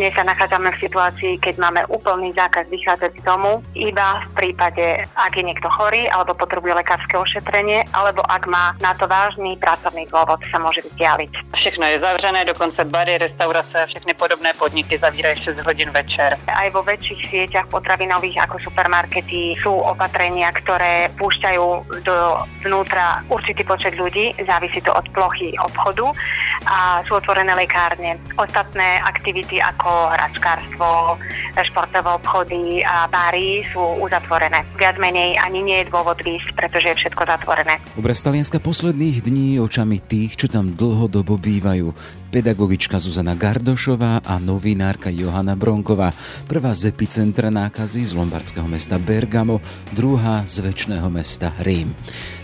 Dnes sa nachádzame v situácii, keď máme úplný zákaz vychádzať z domu, iba v prípade, ak je niekto chorý alebo potrebuje lekárske ošetrenie, alebo ak má na to vážny pracovný dôvod, sa môže vzdialiť. Všechno je zavřené, dokonce bary, restaurace a všechny podobné podniky zavírají 6 hodin večer. Aj vo väčších sieťach potravinových ako supermarkety sú opatrenia, ktoré púšťajú do vnútra určitý počet ľudí, závisí to od plochy obchodu a sú otvorené lekárne. Ostatné aktivity ako hračkárstvo, športové obchody a bary sú uzatvorené. Viac menej ani nie je dôvod výsť, pretože je všetko zatvorené. Obraz Talianska posledných dní očami tých, čo tam dlhodobo bývajú pedagogička Zuzana Gardošová a novinárka Johana Bronková. Prvá z epicentra nákazy z lombardského mesta Bergamo, druhá z väčšného mesta Rím.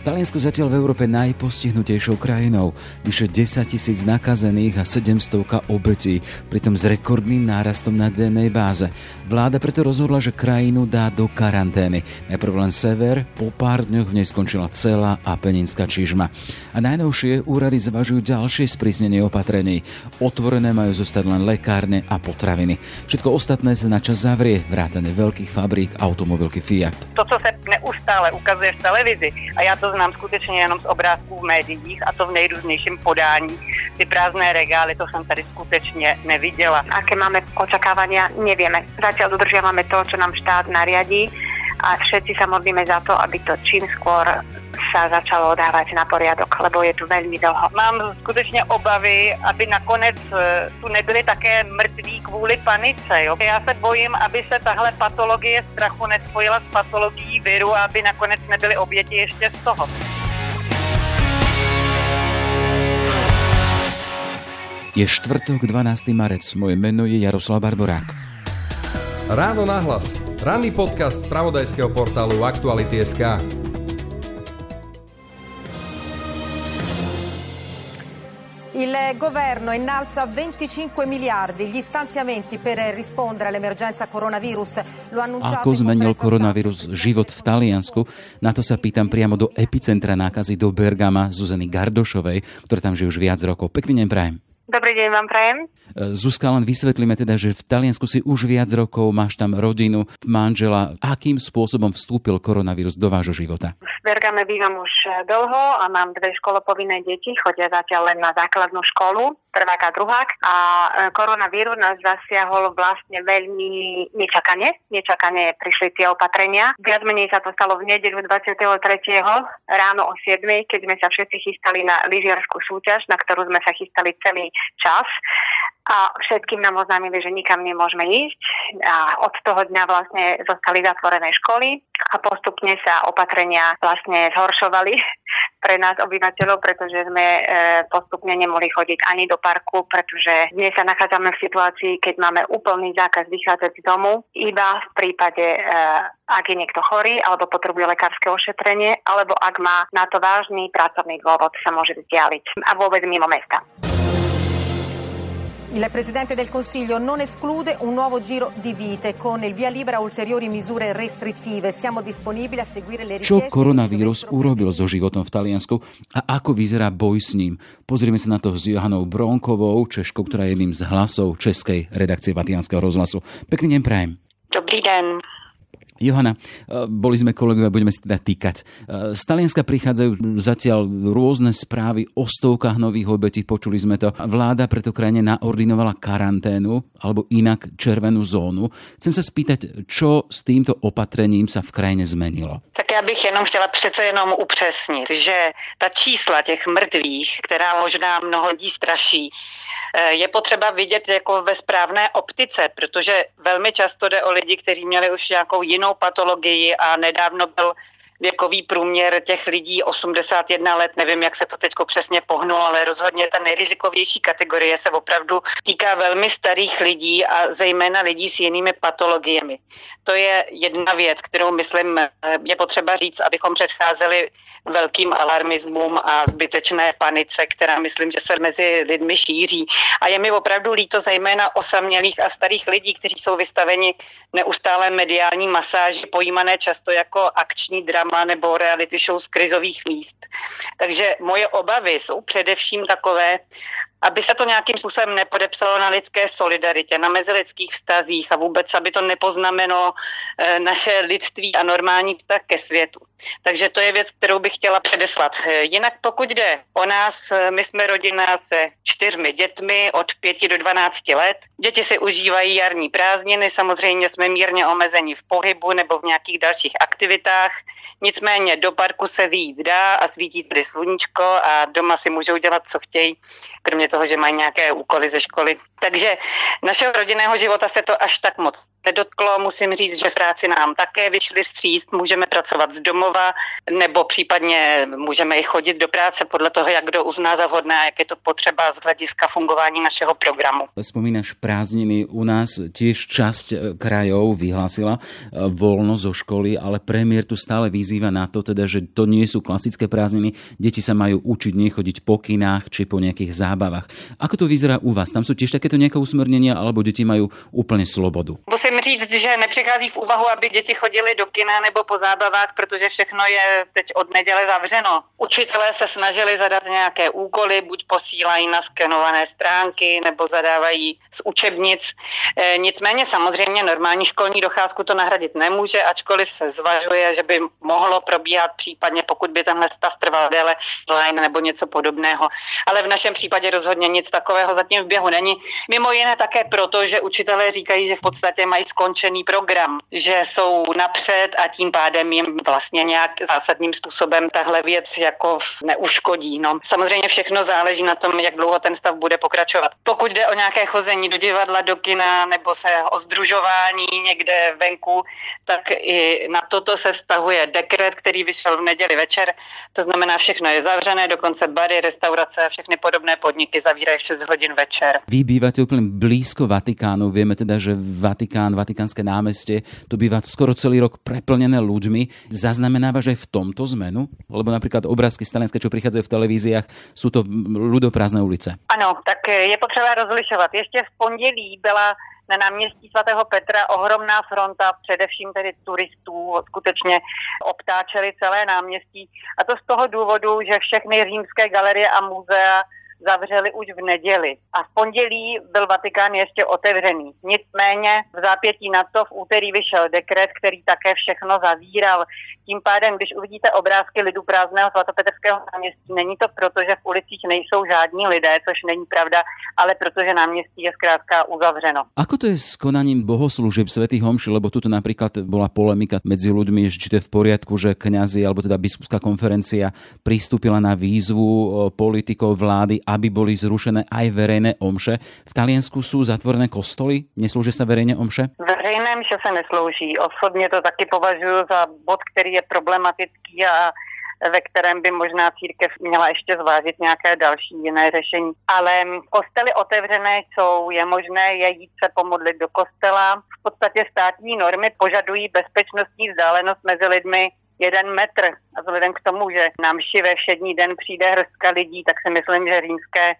Taliansko zatiaľ v Európe najpostihnutejšou krajinou. Vyše 10 tisíc nakazených a 700 obetí, pritom s rekordným nárastom na dennej báze. Vláda preto rozhodla, že krajinu dá do karantény. Najprv len sever, po pár dňoch v nej skončila celá a peninská čižma. A najnovšie úrady zvažujú ďalšie sprísnenie opatrení. Otvorené majú zostať len lekárne a potraviny. Všetko ostatné sa načas zavrie, vrátane veľkých fabrík automobilky Fiat. To, co sa neustále ukazuje v televízii, a ja to poznám skutečně jenom z obrázků v médiích a to v nejrůznějším podání. Ty prázdné regály, to jsem tady skutečně neviděla. Aké máme očakávania, nevieme. Zatiaľ dodržiavame to, čo nám štát nariadí a všetci sa modlíme za to, aby to čím skôr sa začalo dávať na poriadok, lebo je tu veľmi dlho. Mám skutečně obavy, aby nakonec e, tu nebyli také mrtví kvůli panice. Jo. Já se bojím, aby se tahle patologie strachu nespojila s patologií viru a aby nakonec nebyly oběti ještě z toho. Je štvrtok, 12. marec. Moje meno je Jaroslav Barborák. Ráno nahlas. Ranný podcast z pravodajského portálu Aktuality.sk. Il governo innalza 25 miliardi gli stanziamenti per rispondere all'emergenza coronavirus. Lo Ako zmenil koronavírus život v Taliansku? Na to sa pýtam priamo do epicentra nákazy do Bergama Zuzany Gardošovej, ktorá tam žije už viac rokov. Pekný deň prajem. Dobrý deň vám prajem. E, Zuzka, len vysvetlíme teda, že v Taliansku si už viac rokov, máš tam rodinu, manžela. Akým spôsobom vstúpil koronavírus do vášho života? V Bergame bývam už dlho a mám dve školopovinné deti, chodia zatiaľ len na základnú školu prvák a druhák a e, koronavírus nás zasiahol vlastne veľmi nečakane. Nečakane prišli tie opatrenia. Viac menej sa to stalo v nedeľu 23. ráno o 7. keď sme sa všetci chystali na lyžiarskú súťaž, na ktorú sme sa chystali celý čas a všetkým nám oznámili, že nikam nemôžeme ísť a od toho dňa vlastne zostali zatvorené školy a postupne sa opatrenia vlastne zhoršovali pre nás obyvateľov, pretože sme e, postupne nemohli chodiť ani do parku, pretože dnes sa nachádzame v situácii, keď máme úplný zákaz vychádzať z domu, iba v prípade, e, ak je niekto chorý alebo potrebuje lekárske ošetrenie, alebo ak má na to vážny pracovný dôvod, sa môže vzdialiť a vôbec mimo mesta. Il Presidente del Consiglio non esclude un nuovo giro di vite con il via libera a ulteriori misure restrittive. Siamo disponibili a seguire le richieste... Čo koronavírus urobil so životom v Taliansku a ako vyzerá boj s ním? Pozrieme sa na to s Johanou Bronkovou, Češkou, ktorá je jedným z hlasov Českej redakcie Vatianského rozhlasu. Pekný deň prajem. Dobrý den. Johana, eh, boli sme kolegovia, budeme si teda týkať. Eh, z Talianska prichádzajú zatiaľ rôzne správy o stovkách nových obetí, počuli sme to. Vláda preto krajine naordinovala karanténu alebo inak červenú zónu. Chcem sa spýtať, čo s týmto opatrením sa v krajine zmenilo? Tak já bych jenom chtěla přece jenom upřesnit, že ta čísla těch mrtvých, která možná mnoho lidí straší, je potřeba vidět jako ve správné optice, protože velmi často jde o lidi, kteří měli už nějakou jinou patologii a nedávno byl věkový průměr těch lidí 81 let, nevím, jak se to teď přesně pohnulo, ale rozhodně ta nejrizikovější kategorie se opravdu týká velmi starých lidí a zejména lidí s jinými patologiemi. To je jedna věc, kterou myslím eh, je potřeba říct, abychom předcházeli velkým alarmismům a zbytečné panice, která myslím, že se mezi lidmi šíří. A je mi opravdu líto zejména osamělých a starých lidí, kteří jsou vystaveni neustále mediální masáži, pojímané často jako akční drama nebo reality show z krizových míst. Takže moje obavy jsou především takové, aby se to nějakým způsobem nepodepsalo na lidské solidaritě, na mezilidských vztazích a vůbec, aby to nepoznamenalo eh, naše lidství a normální vztah ke světu. Takže to je věc, kterou bych chtěla předeslat. Eh, jinak pokud jde o nás, eh, my jsme rodina se čtyřmi dětmi od 5 do 12 let. Děti si užívají jarní prázdniny, samozřejmě jsme mírně omezení v pohybu nebo v nějakých dalších aktivitách. Nicméně do parku se výjít dá a svítí tady sluníčko a doma si můžou dělat, co chtějí, kromě toho, že mají nějaké úkoly ze školy. Takže našeho rodinného života se to až tak moc nedotklo. Musím říct, že práci nám také vyšli vstříct, můžeme pracovat z domova, nebo případně můžeme i chodit do práce podle toho, jak kdo uzná za vhodné a jak je to potřeba z hlediska fungování našeho programu. Spomínaš prázdniny u nás, tiež časť e, krajov vyhlásila e, voľno zo školy, ale premiér tu stále vyzýva na to, teda, že to nie sú klasické prázdniny, deti sa majú učiť nechodiť po kinách či po nejakých zábavách. Ako to vyzerá u vás? Tam sú tiež takéto nejaké usmernenia, alebo deti majú úplne slobodu? Musím říct, že nepřichází v úvahu, aby děti chodili do kina nebo po zábavách, protože všechno je teď od neděle zavřeno. Učitelé se snažili zadat nějaké úkoly, buď posílají na skenované stránky nebo zadávají z učebnic. E, nicméně samozřejmě normální školní docházku to nahradit nemůže, ačkoliv se zvažuje, že by mohlo probíhat případně, pokud by tenhle stav trval déle, online nebo něco podobného. Ale v našem případě rozhodně nic takového zatím v běhu není. Mimo jiné také proto, že učitelé říkají, že v podstatě mají skončený program, že jsou napřed a tím pádem jim vlastně nějak zásadním způsobem tahle věc jako neuškodí. No. Samozřejmě všechno záleží na tom, jak dlouho ten stav bude pokračovat. Pokud jde o nějaké chození do divadla, do kina nebo se o združování někde venku, tak i na toto se vztahuje dekret, který vyšel v neděli večer. To znamená, všechno je zavřené, dokonce bary, restaurace a všechny podobné podniky zavírají 6 hodin večer. Vy bývate úplne blízko Vatikánu. Vieme teda, že Vatikán Vatikánske námestie, to býva skoro celý rok preplnené ľuďmi. Zaznamenávaš aj v tomto zmenu? Lebo napríklad obrázky z Talianska, čo prichádzajú v televíziách, sú to ľudoprázdne ulice. Ano, tak je potřeba rozlišovat. Ještě v pondělí byla na náměstí svatého Petra ohromná fronta, především tedy turistů, skutečně obtáčeli celé náměstí. A to z toho důvodu, že všechny římské galerie a muzea zavřeli už v neděli. A v pondělí byl Vatikán ještě otevřený. Nicméně v zápětí na to v úterý vyšel dekret, který také všechno zavíral. Tím pádem, když uvidíte obrázky lidu prázdného svatopetrského náměstí, není to proto, že v ulicích nejsou žádní lidé, což není pravda, ale protože náměstí je zkrátka uzavřeno. Ako to je s konaním bohoslúžieb svätých homši, lebo tuto napríklad bola polemika medzi ľuďmi, či to je v poriadku, že kňazi alebo teda biskupská konferencia pristúpila na výzvu politikov vlády, aby boli zrušené aj verejné omše. V Taliansku sú zatvorené kostoly? Neslúžia sa verejne omše? Verejné omše se neslouží. Osobně to taky považuji za bod, který je problematický a ve kterém by možná církev měla ještě zvážit nějaké další jiné řešení. Ale kostely otevřené jsou, je možné je jít se pomodlit do kostela. V podstatě státní normy požadují bezpečnostní vzdálenost mezi lidmi jeden metr. A vzhledem k tomu, že na mši ve všední den přijde hrstka lidí, tak si myslím, že římské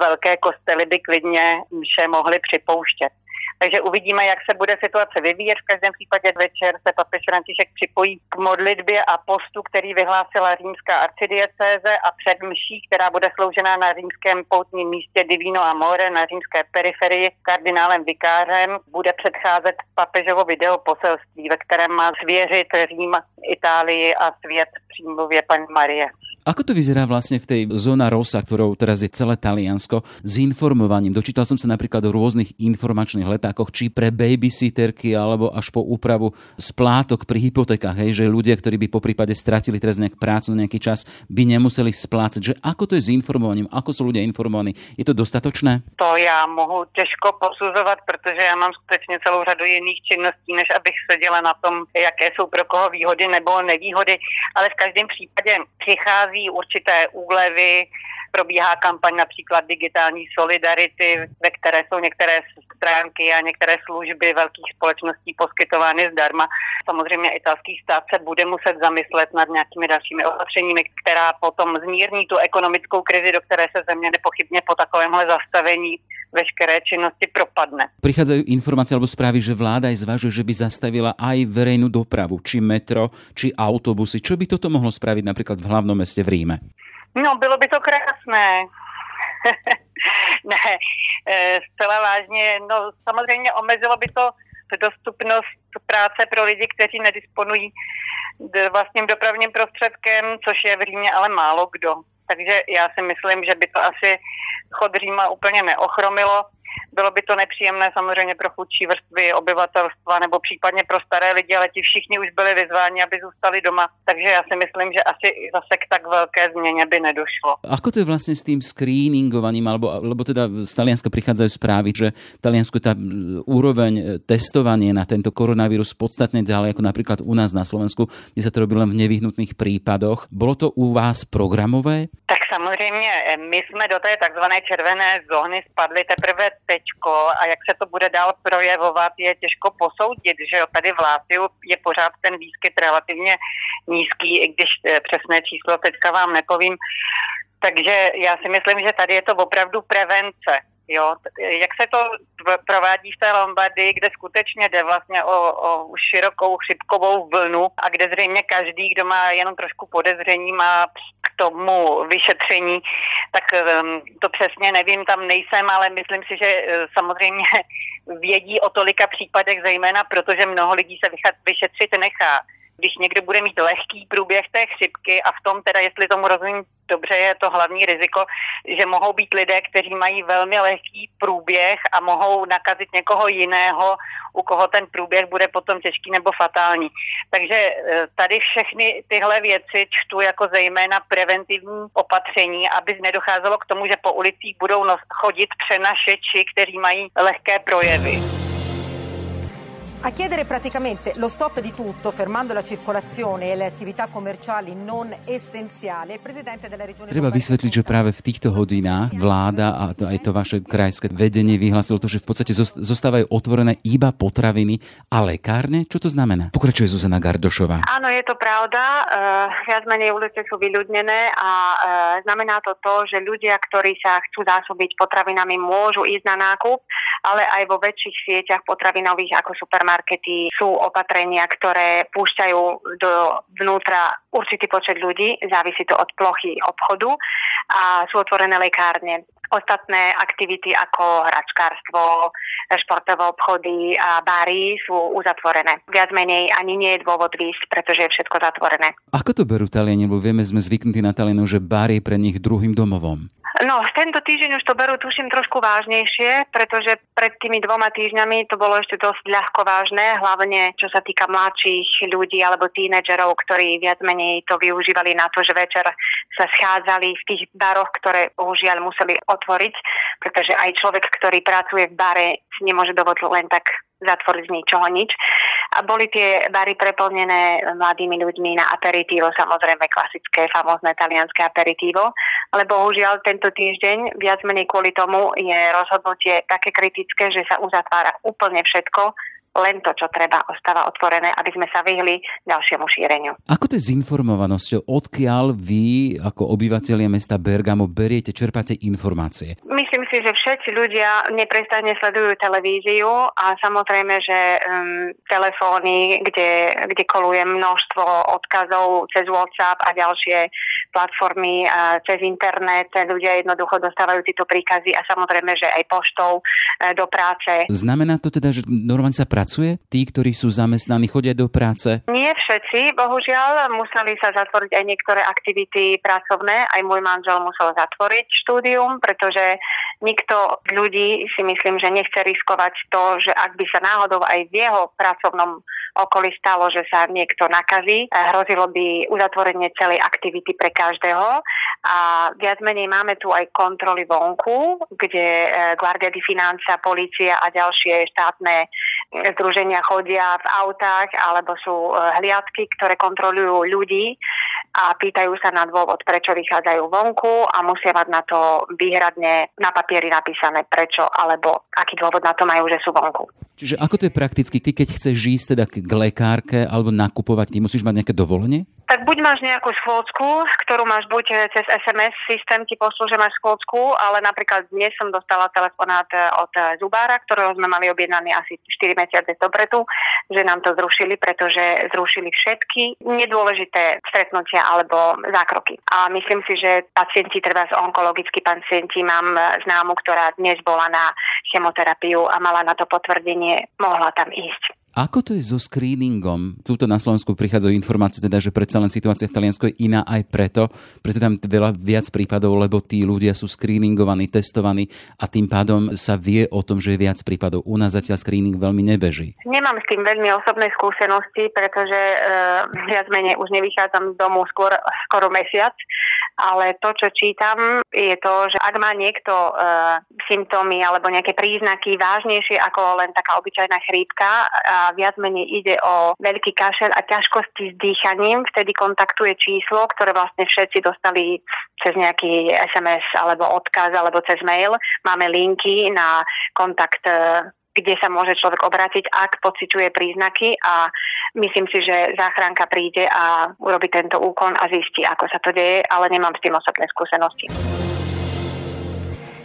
velké kostely by klidně mše mohly připouštět. Takže uvidíme, jak se bude situace vyvíjet. V každém případě večer se papež František připojí k modlitbě a postu, který vyhlásila římská arcidiecéze a před mší, která bude sloužena na římském poutním místě Divino Amore na římské periferii kardinálem Vikářem, bude předcházet papežovo video poselství, ve kterém má svěřit Řím, Itálii a svět přímluvě paní Marie. Ako to vyzerá vlastne v tej zóna Rosa, ktorou teraz je celé Taliansko, s informovaním? Dočítal som sa napríklad o rôznych informačných letákoch, či pre babysitterky, alebo až po úpravu splátok pri hypotékach, hej, že ľudia, ktorí by po prípade stratili teraz nejak prácu na nejaký čas, by nemuseli splácať. Že ako to je s informovaním? Ako sú ľudia informovaní? Je to dostatočné? To já mohu těžko posuzovat, protože já mám skutečně celou řadu jiných činností, než abych seděla na tom, jaké jsou pro koho výhody nebo nevýhody, ale v každém případě přichází nachází určité úlevy, probíhá kampaň například digitální solidarity, ve které jsou některé stránky a některé služby velkých společností poskytovány zdarma. Samozřejmě italský stát se bude muset zamyslet nad nějakými dalšími opatřeními, která potom zmírní tu ekonomickou krizi, do které se země nepochybně po takovémhle zastavení veškeré činnosti propadne. Prichádzajú informácie alebo správy, že vláda aj zvažuje, že by zastavila aj verejnú dopravu, či metro, či autobusy. Čo by toto mohlo spraviť napríklad v hlavnom meste v Ríme? No, bylo by to krásné. ne, eh, zcela vážně, no samozřejmě omezilo by to dostupnost práce pro lidi, kteří nedisponují vlastním dopravním prostředkem, což je v Římě ale málo kdo. Takže já si myslím, že by to asi chod Říma úplně neochromilo. Bylo by to nepříjemné samozřejmě pro chudší vrstvy obyvatelstva nebo případně pro staré lidi, ale ti všichni už byli vyzváni, aby zůstali doma. Takže já si myslím, že asi zase k tak veľké změně by nedošlo. Ako to je vlastne s tým screeningovaním, alebo, lebo teda z Talianska prichádzajú správy, že v Taliansku tá úroveň e, testovanie na tento koronavírus podstatne ďalej ako napríklad u nás na Slovensku, kde sa to robí len v nevyhnutných prípadoch. Bolo to u vás programové? Tak samozřejmě, e, my jsme do té takzvané červené zóny spadli teprve teďko a jak se to bude dál projevovat, je těžko posoudit, že jo, tady v Láciu je pořád ten výskyt relativně nízký, i když eh, přesné číslo teďka vám nepovím. Takže já si myslím, že tady je to opravdu prevence. Jo, jak se to provádí v té Lombardii, kde skutečně jde vlastně o, o širokou chřipkovou vlnu a kde zřejmě každý, kdo má jenom trošku podezření, má k tomu vyšetření, tak um, to přesně nevím, tam nejsem, ale myslím si, že uh, samozřejmě vědí o tolika případech, zejména protože mnoho lidí se vyšetřit nechá když někdo bude mít lehký průběh té chřipky a v tom teda, jestli tomu rozumím dobře, je to hlavní riziko, že mohou být lidé, kteří mají velmi lehký průběh a mohou nakazit někoho jiného, u koho ten průběh bude potom těžký nebo fatální. Takže eh, tady všechny tyhle věci čtu jako zejména preventivní opatření, aby nedocházelo k tomu, že po ulicích budou chodit přenašeči, kteří mají lehké projevy. A chiedere praticamente lo stop di tutto, fermando la circolazione e le attività commerciali non essenziali, il presidente della regione... Treba vysvetliť, že práve v týchto hodinách vláda a to, aj to vaše krajské vedenie vyhlásilo to, že v podstate zostávajú otvorené iba potraviny a lekárne. Čo to znamená? Pokračuje Zuzana Gardošová. Áno, je to pravda. Uh, viac menej ulice sú vyľudnené a uh, znamená to to, že ľudia, ktorí sa chcú zásobiť potravinami, môžu ísť na nákup, ale aj vo väčších sieťach potravinových ako supermarkety supermarkety sú opatrenia, ktoré púšťajú do vnútra určitý počet ľudí, závisí to od plochy obchodu a sú otvorené lekárne. Ostatné aktivity ako hračkárstvo, športové obchody a bary sú uzatvorené. Viac menej ani nie je dôvod výsť, pretože je všetko zatvorené. Ako to berú Taliani? Lebo vieme, sme zvyknutí na Talianov, že bar je pre nich druhým domovom. No, tento týždeň už to berú, tuším, trošku vážnejšie, pretože pred tými dvoma týždňami to bolo ešte dosť ľahko vážne, hlavne čo sa týka mladších ľudí alebo tínedžerov, ktorí viac menej to využívali na to, že večer sa schádzali v tých baroch, ktoré bohužiaľ museli otvoriť, pretože aj človek, ktorý pracuje v bare, si nemôže dovoliť len tak zatvoriť z ničoho nič. A boli tie bary preplnené mladými ľuďmi na aperitívo, samozrejme klasické, famózne talianské aperitívo. Ale bohužiaľ tento týždeň, viac menej kvôli tomu, je rozhodnutie také kritické, že sa uzatvára úplne všetko, len to, čo treba, ostáva otvorené, aby sme sa vyhli ďalšiemu šíreniu. Ako to je s informovanosťou? Odkiaľ vy, ako obyvateľia mesta Bergamo, beriete, čerpáte informácie? Myslím si, že všetci ľudia neprestane sledujú televíziu a samozrejme, že um, telefóny, kde, kde koluje množstvo odkazov cez WhatsApp a ďalšie platformy uh, cez internet, ľudia jednoducho dostávajú tieto príkazy a samozrejme, že aj poštou uh, do práce. Znamená to teda, že normálne sa pracuje? Tí, ktorí sú zamestnaní, chodia do práce? Nie všetci, bohužiaľ. Museli sa zatvoriť aj niektoré aktivity pracovné. Aj môj manžel musel zatvoriť štúdium, pretože nikto ľudí si myslím, že nechce riskovať to, že ak by sa náhodou aj v jeho pracovnom okolí stalo, že sa niekto nakazí, hrozilo by uzatvorenie celej aktivity pre každého. A viac menej máme tu aj kontroly vonku, kde eh, Guardia di Finanza, policia a ďalšie štátne združenia chodia v autách alebo sú e, hliadky, ktoré kontrolujú ľudí a pýtajú sa na dôvod, prečo vychádzajú vonku a musia mať na to výhradne na papieri napísané prečo alebo aký dôvod na to majú, že sú vonku. Čiže ako to je prakticky? Ty keď chceš ísť teda k lekárke alebo nakupovať, ty musíš mať nejaké dovolenie? Tak buď máš nejakú schôdzku, ktorú máš buď cez SMS systém ti poslú, že máš schôdzku, ale napríklad dnes som dostala telefonát od zubára, ktorého sme mali objednaný asi 4 mesiace mesiace dopredu, že nám to zrušili, pretože zrušili všetky nedôležité stretnutia alebo zákroky. A myslím si, že pacienti, treba z onkologickí pacienti, mám známu, ktorá dnes bola na chemoterapiu a mala na to potvrdenie, mohla tam ísť. Ako to je so screeningom? Tuto na Slovensku prichádzajú informácie teda, že predsa len situácia v Taliansku je iná aj preto, preto tam veľa viac prípadov, lebo tí ľudia sú screeningovaní, testovaní a tým pádom sa vie o tom, že je viac prípadov. U nás zatiaľ screening veľmi nebeží. Nemám s tým veľmi osobné skúsenosti, pretože e, viac menej už nevychádzam z domu skôr, skoro mesiac, ale to, čo čítam, je to, že ak má niekto e, symptómy alebo nejaké príznaky vážnejšie ako len taká obyčajná chrípka, e, viac menej ide o veľký kašel a ťažkosti s dýchaním, vtedy kontaktuje číslo, ktoré vlastne všetci dostali cez nejaký SMS alebo odkaz alebo cez mail. Máme linky na kontakt e, kde sa môže človek obrátiť, ak pociťuje príznaky a myslím si, že záchranka príde a urobi tento úkon a zistí, ako sa to deje, ale nemám s tým osobné skúsenosti.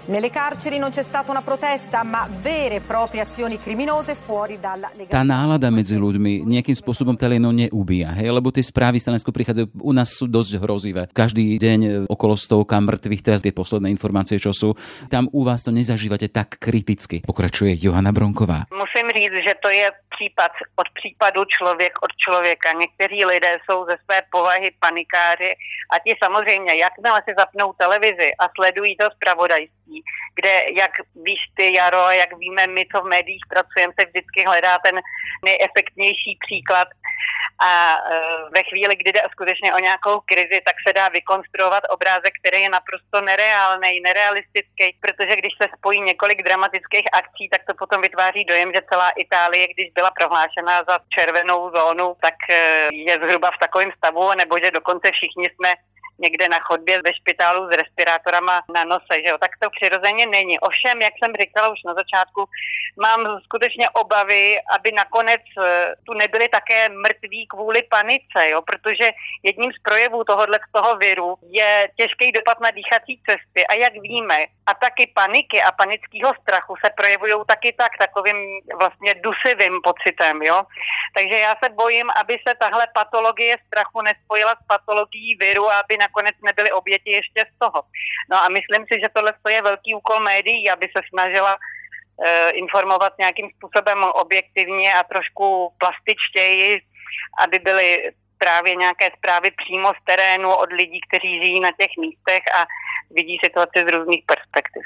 Nelle carceri non c'è stata una protesta, ma vere e proprie azioni criminose fuori dalla legalità. Tá nálada medzi ľuďmi nejakým spôsobom Teleno neubíja, hej? lebo tie správy z Slovensku prichádzajú, u nás sú dosť hrozivé. Každý deň okolo stovka mŕtvych, teraz tie posledné informácie, čo sú. Tam u vás to nezažívate tak kriticky. Pokračuje Johana Bronková. Musím říct, že to je případ od případu člověk od člověka. Někteří lidé jsou ze své povahy panikáři a ti samozřejmě, jakmile si zapnou televizi a sledují to zpravodajství, kde, jak víš ty, Jaro, a jak víme my, co v médiích pracujeme, se vždycky hledá ten nejefektnější příklad. A e, ve chvíli, kdy jde skutečně o nějakou krizi, tak se dá vykonstruovat obrázek, který je naprosto nereálný, nerealistický, protože když se spojí několik dramatických akcí, tak to potom vytváří dojem, že celá Itálie, když byla prohlášena za červenou zónu, tak e, je zhruba v takovém stavu, nebo že dokonce všichni jsme někde na chodbě ve špitálu s respirátorama na nose, že jo, tak to přirozeně není. Ovšem, jak jsem říkala už na začátku, mám skutečně obavy, aby nakonec eh, tu nebyli také mrtví kvůli panice, jo, protože jedním z projevů tohohle toho viru je těžký dopad na dýchací cesty a jak víme, ataky paniky a panického strachu se projevují taky tak, takovým vlastně dusivým pocitem, jo. Takže já se bojím, aby se tahle patologie strachu nespojila s patologií viru a aby nakonec nebyly oběti ještě z toho. No a myslím si, že tohle je velký úkol médií, aby se snažila e, informovat nějakým způsobem objektivně a trošku plastičtěji, aby byly právě nějaké zprávy přímo z terénu od lidí, kteří žijí na těch místech a vidí situaci z různých perspektiv.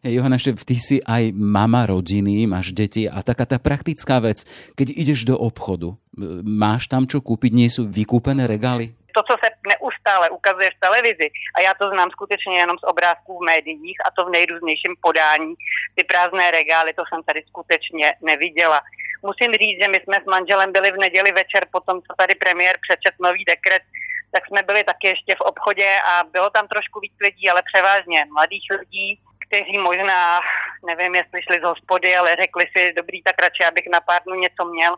Hey, Johana, ešte ty si aj mama rodiny, máš deti a taká tá praktická vec, keď ideš do obchodu, máš tam čo kúpiť, nie sú vykúpené regály? To, co se neustále ukazuje v televizi, a já to znám skutečně jenom z obrázků v médiích, a to v nejrůznějším podání, ty prázdné regály, to jsem tady skutečně neviděla. Musím říct, že my jsme s manželem byli v neděli večer po tom, co tady premiér přečet nový dekret, tak jsme byli taky ještě v obchodě a bylo tam trošku víc lidí, ale převážně mladých lidí, kteří možná, nevím, jestli šli z hospody, ale řekli si, dobrý, tak radši, abych na pár dnů něco měl.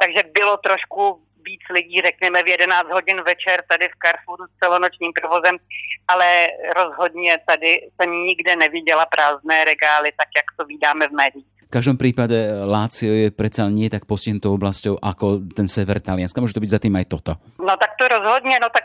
Takže bylo trošku víc lidí, řekněme v 11 hodin večer tady v Carrefouru s celonočním provozem, ale rozhodně tady jsem nikde neviděla prázdné regály, tak jak to vydáme v médiích. V každom prípade Lácio je predsa nie tak postihnutou oblasťou ako ten sever Talianska. Môže to byť za tým aj toto? No tak to rozhodně, no tak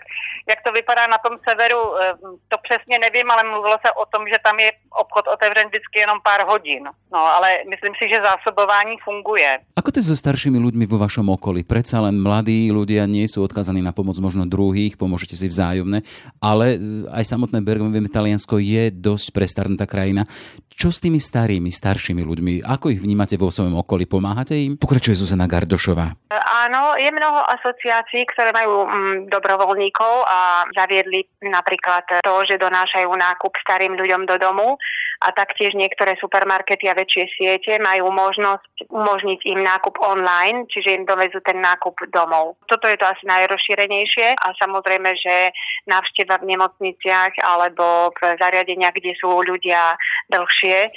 jak to vypadá na tom severu, eh, to přesně nevím, ale mluvilo se o tom, že tam je obchod otevřen vždycky jenom pár hodin. No ale myslím si, že zásobování funguje. Ako to so staršími ľuďmi vo vašom okolí? Predsa len mladí ľudia nie sú odkazaní na pomoc možno druhých, pomôžete si vzájomne, ale eh, aj samotné Bergamo, Taliansko je dosť prestarnutá krajina. Čo s tými starými, staršími ľuďmi? Ako ich vnímate vo svojom okolí? Pomáhate im? Pokračuje Zuzana Gardošová. Áno, je mnoho asociácií, ktoré majú mm, dobrovoľníkov a zaviedli napríklad to, že donášajú nákup starým ľuďom do domu a taktiež niektoré supermarkety a väčšie siete majú možnosť umožniť im nákup online, čiže im dovezú ten nákup domov. Toto je to asi najrozšírenejšie a samozrejme, že návšteva v nemocniciach alebo v zariadeniach, kde sú ľudia dlhšie,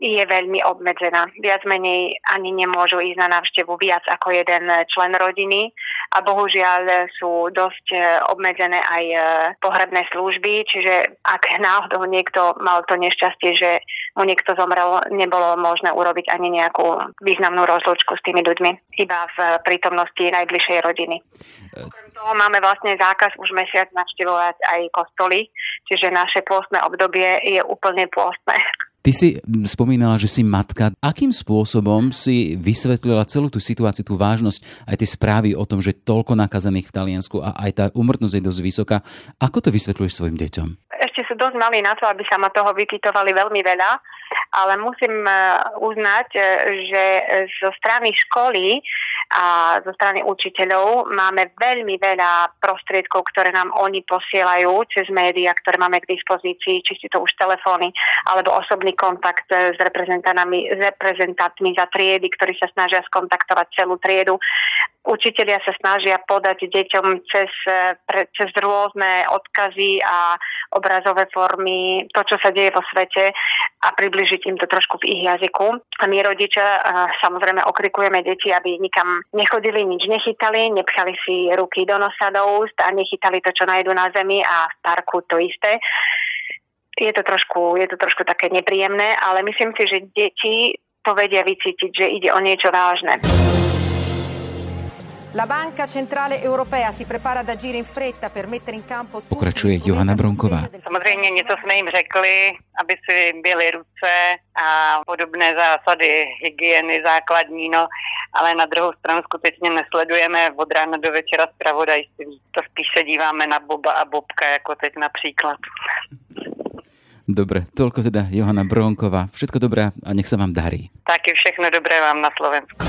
je veľmi obmedzená. Viac menej ani nemôžu ísť na návštevu viac ako jeden člen rodiny a bohužiaľ sú dosť e, obmedzené aj e, pohrebné služby, čiže ak náhodou niekto mal to nešťastie, že mu niekto zomrel, nebolo možné urobiť ani nejakú významnú rozlúčku s tými ľuďmi, iba v prítomnosti najbližšej rodiny. Okrem toho máme vlastne zákaz už mesiac navštevovať aj kostoly, čiže naše pôstne obdobie je úplne pôstne. Ty si spomínala, že si matka. Akým spôsobom si vysvetlila celú tú situáciu, tú vážnosť, aj tie správy o tom, že toľko nakazených v Taliansku a aj tá umrtnosť je dosť vysoká. Ako to vysvetľuješ svojim deťom? Ešte sú dosť malí na to, aby sa ma toho vypytovali veľmi veľa ale musím e, uznať, e, že zo strany školy a zo strany učiteľov máme veľmi veľa prostriedkov, ktoré nám oni posielajú cez médiá, ktoré máme k dispozícii, či si to už telefóny alebo osobný kontakt s reprezentantami, reprezentantmi za triedy, ktorí sa snažia skontaktovať celú triedu. Učitelia sa snažia podať deťom cez, e, cez rôzne odkazy a obrazové formy to, čo sa deje vo svete a približiť im to trošku v ich jazyku. A my rodičia samozrejme okrikujeme deti, aby nikam nechodili, nič nechytali, nepchali si ruky do nosa, do úst a nechytali to, čo nájdu na zemi a v parku to isté. Je to trošku, je to trošku také nepríjemné, ale myslím si, že deti to vedia vycítiť, že ide o niečo vážne. La Banca Centrale Europea si prepara ad agire in fretta per mettere in campo Pokračuje Johana Bronková. Samozřejmě něco jsme jim řekli, aby si byli ruce a podobné zásady hygieny základní, no, ale na druhou stranu skutečně nesledujeme od rána do večera zpravodajství. To spíš se díváme na Boba a Bobka, jako teď například. Dobre, toľko teda Johana Bronková. Všetko dobré a nech sa vám darí. Taky všechno dobré vám na Slovensku.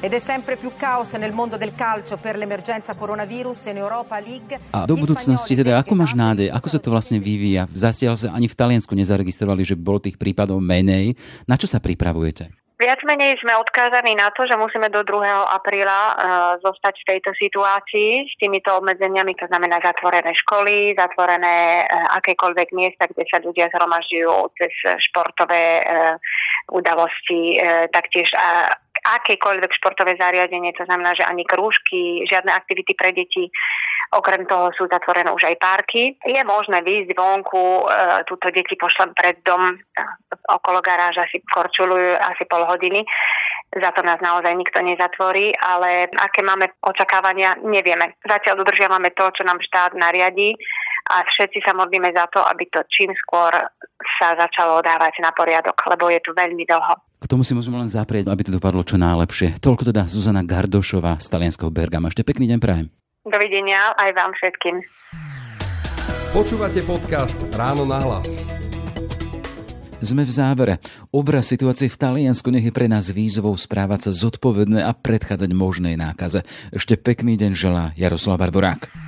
Ed è sempre più caos nel mondo del calcio per l'emergenza coronavirus in Europa League. A do budúcnosti teda, ako máš nádej? Ako sa to vlastne vyvíja? Zatiaľ sa ani v Taliansku nezaregistrovali, že bolo tých prípadov menej. Na čo sa pripravujete? Viac menej sme odkázaní na to, že musíme do 2. apríla uh, zostať v tejto situácii s týmito obmedzeniami, to znamená zatvorené školy, zatvorené uh, akékoľvek miesta, kde sa ľudia zhromažďujú cez športové uh, udalosti, uh, taktiež uh, akékoľvek športové zariadenie, to znamená, že ani krúžky, žiadne aktivity pre deti. Okrem toho sú zatvorené už aj parky. Je možné výjsť vonku, e, túto deti pošlem pred dom, e, okolo garáža si korčulujú asi pol hodiny. Za to nás naozaj nikto nezatvorí, ale aké máme očakávania, nevieme. Zatiaľ dodržiavame to, čo nám štát nariadí a všetci sa modlíme za to, aby to čím skôr sa začalo dávať na poriadok, lebo je tu veľmi dlho. K tomu si musíme len zaprieť, aby to dopadlo čo najlepšie. Toľko teda Zuzana Gardošová z talianského Bergama. Ešte pekný deň prajem. Dovidenia aj vám všetkým. Počúvate podcast Ráno na hlas. Sme v závere. Obraz situácie v Taliansku nech je pre nás výzvou správať sa zodpovedné a predchádzať možnej nákaze. Ešte pekný deň želá Jaroslav Barborák.